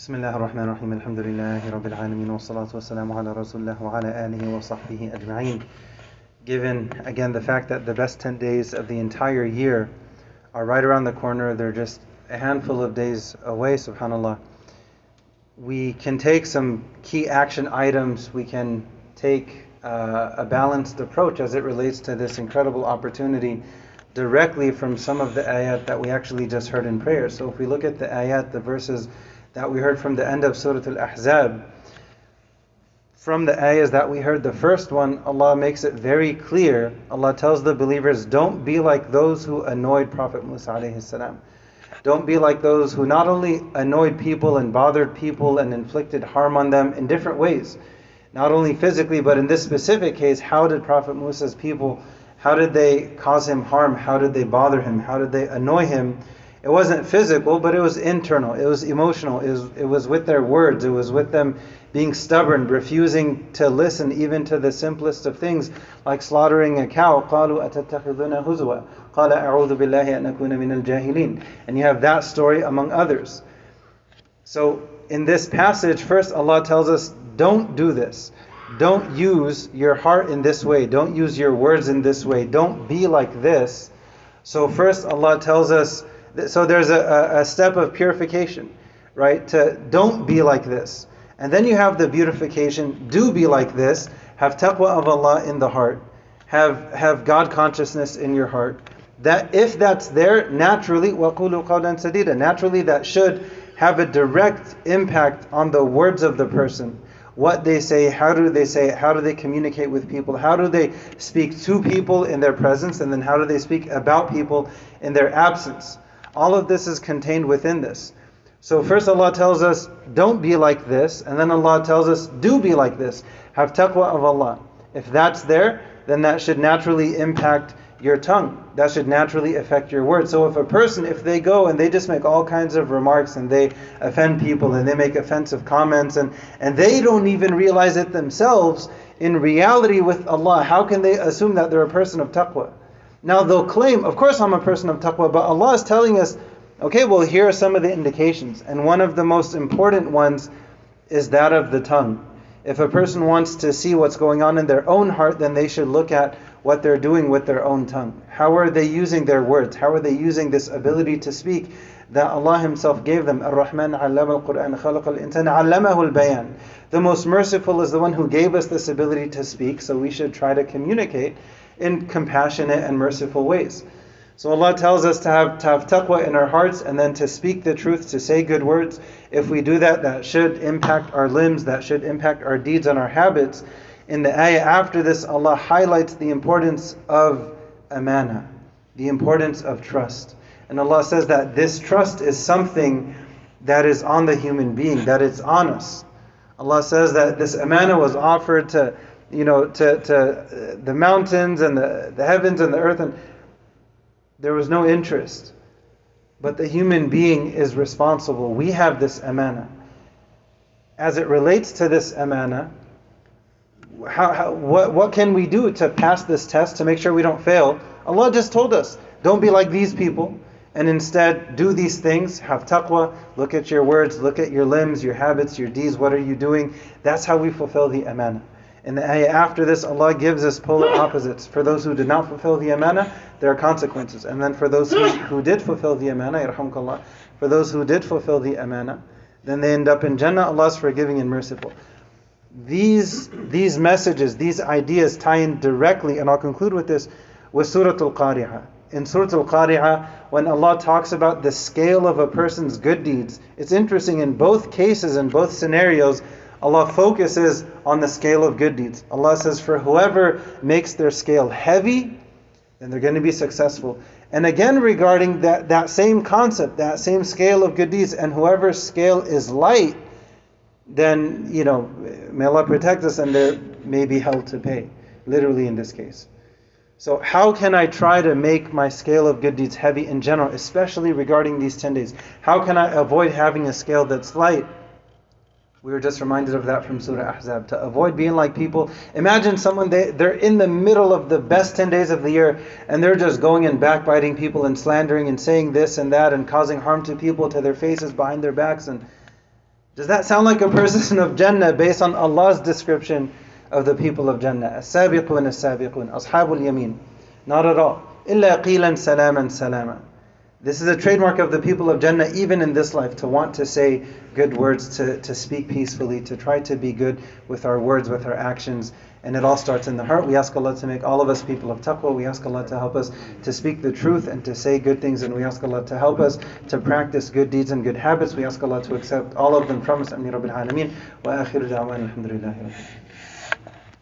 بسم الله الرحمن الرحيم الحمد لله رب العالمين والصلاة والسلام على رسول الله وعلى آله وصحبه أجمعين Given again the fact that the best 10 days of the entire year are right around the corner, they're just a handful of days away, subhanAllah. We can take some key action items, we can take uh, a balanced approach as it relates to this incredible opportunity directly from some of the ayat that we actually just heard in prayer. So if we look at the ayat, the verses that we heard from the end of Surah Al Ahzab, from the ayahs that we heard, the first one, Allah makes it very clear. Allah tells the believers, don't be like those who annoyed Prophet Musa. Don't be like those who not only annoyed people and bothered people and inflicted harm on them in different ways, not only physically, but in this specific case, how did Prophet Musa's people, how did they cause him harm? How did they bother him? How did they annoy him? it wasn't physical, but it was internal. It was emotional. It was, it was with their words. It was with them being stubborn, refusing to listen even to the simplest of things, like slaughtering a cow. And you have that story among others. So in this passage, first Allah tells us, don't do this. Don't use your heart in this way. Don't use your words in this way. Don't be like this. So first Allah tells us, so there's a, a step of purification, right? To don't be like this. And then you have the beautification, do be like this, have taqwa of Allah in the heart, have have God consciousness in your heart. That if that's there, naturally, وَقُولُوا قَوْلًا سَدِيدًا Naturally that should have a direct impact on the words of the person. What they say, how do they say it, how do they communicate with people, how do they speak to people in their presence, and then how do they speak about people in their absence. All of this is contained within this. So first Allah tells us, don't be like this, and then Allah tells us, do be like this. Have taqwa of Allah. If that's there, then that should naturally impact your tongue. That should naturally affect your words. So if a person, if they go and they just make all kinds of remarks and they offend people and they make offensive comments and, and they don't even realize it themselves, in reality with Allah, how can they assume that they're a person of taqwa? Now they'll claim, of course I'm a person of taqwa, but Allah is telling us, okay, well here are some of the indications. And one of the most important ones is that of the tongue. If a person wants to see what's going on in their own heart, then they should look at what they're doing with their own tongue. How are they using their words? How are they using this ability to speak that Allah Himself gave them? Ar-Rahman al-Quran, khalaqa al-insan, allamahu al-bayan. The most merciful is the one who gave us this ability to speak, so we should try to communicate in compassionate and merciful ways. So Allah tells us to have, to have taqwa in our hearts and then to speak the truth, to say good words. If we do that, that should impact our limbs, that should impact our deeds and our habits. In the ayah after this, Allah highlights the importance of amana, the importance of trust. And Allah says that this trust is something that is on the human being, that it's on us. Allah says that this amana was offered to, you know, to, to uh, the mountains and the, the heavens and the earth, and there was no interest. But the human being is responsible. We have this amana. As it relates to this amana, how, how, what, what can we do to pass this test to make sure we don't fail? Allah just told us, don't be like these people, and instead do these things. Have taqwa, look at your words, look at your limbs, your habits, your deeds, what are you doing? That's how we fulfill the amana. In the ayah after this, Allah gives us polar opposites. For those who did not fulfill the amana, there are consequences. And then for those who, who did fulfill the amana, for those who did fulfill the amana, then they end up in Jannah. Allah is forgiving and merciful these these messages, these ideas tie in directly, and I'll conclude with this, with Surah Al-Qari'ah. In Surah Al-Qari'ah, when Allah talks about the scale of a person's good deeds, it's interesting in both cases, in both scenarios, Allah focuses on the scale of good deeds. Allah says, for whoever makes their scale heavy, then they're going to be successful. And again, regarding that, that same concept, that same scale of good deeds, and whoever's scale is light, then, you know, may Allah protect us and there may be hell to pay, literally in this case. So, how can I try to make my scale of good deeds heavy in general, especially regarding these 10 days? How can I avoid having a scale that's light? We were just reminded of that from Surah Ahzab. To avoid being like people, imagine someone, they, they're in the middle of the best 10 days of the year and they're just going and backbiting people and slandering and saying this and that and causing harm to people to their faces, behind their backs. and Does that sound like a person of Jannah based on Allah's description of the people of Jannah? As-sabiqun, as-sabiqun, ashabul yameen. Not at all. Illa qilan salaman salama. This is a trademark of the people of Jannah, even in this life, to want to say good words, to, to speak peacefully, to try to be good with our words, with our actions. And it all starts in the heart. We ask Allah to make all of us people of taqwa. We ask Allah to help us to speak the truth and to say good things. And we ask Allah to help us to practice good deeds and good habits. We ask Allah to accept all of them from us. Ameen Rabbil Alameen. Wa akhiru da'wan